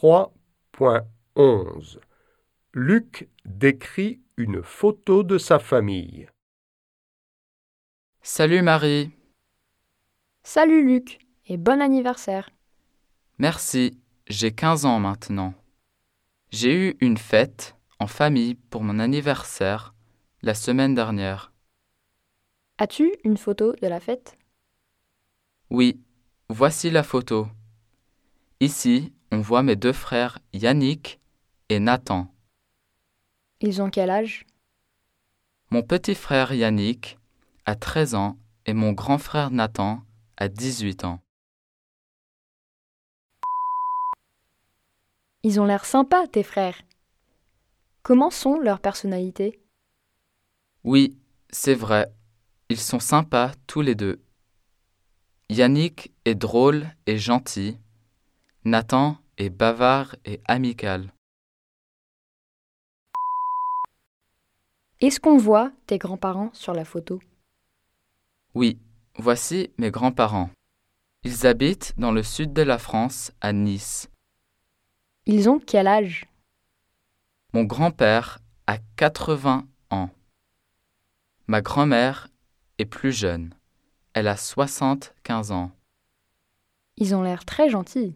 3.11 Luc décrit une photo de sa famille. Salut Marie. Salut Luc et bon anniversaire. Merci, j'ai 15 ans maintenant. J'ai eu une fête en famille pour mon anniversaire la semaine dernière. As-tu une photo de la fête? Oui, voici la photo. Ici, on voit mes deux frères Yannick et Nathan. Ils ont quel âge? Mon petit frère Yannick a 13 ans et mon grand frère Nathan a 18 ans. Ils ont l'air sympas, tes frères. Comment sont leurs personnalités? Oui, c'est vrai. Ils sont sympas tous les deux. Yannick est drôle et gentil. Nathan est bavard et amical. Est-ce qu'on voit tes grands-parents sur la photo? Oui, voici mes grands-parents. Ils habitent dans le sud de la France, à Nice. Ils ont quel âge? Mon grand-père a 80 ans. Ma grand-mère est plus jeune. Elle a 75 ans. Ils ont l'air très gentils.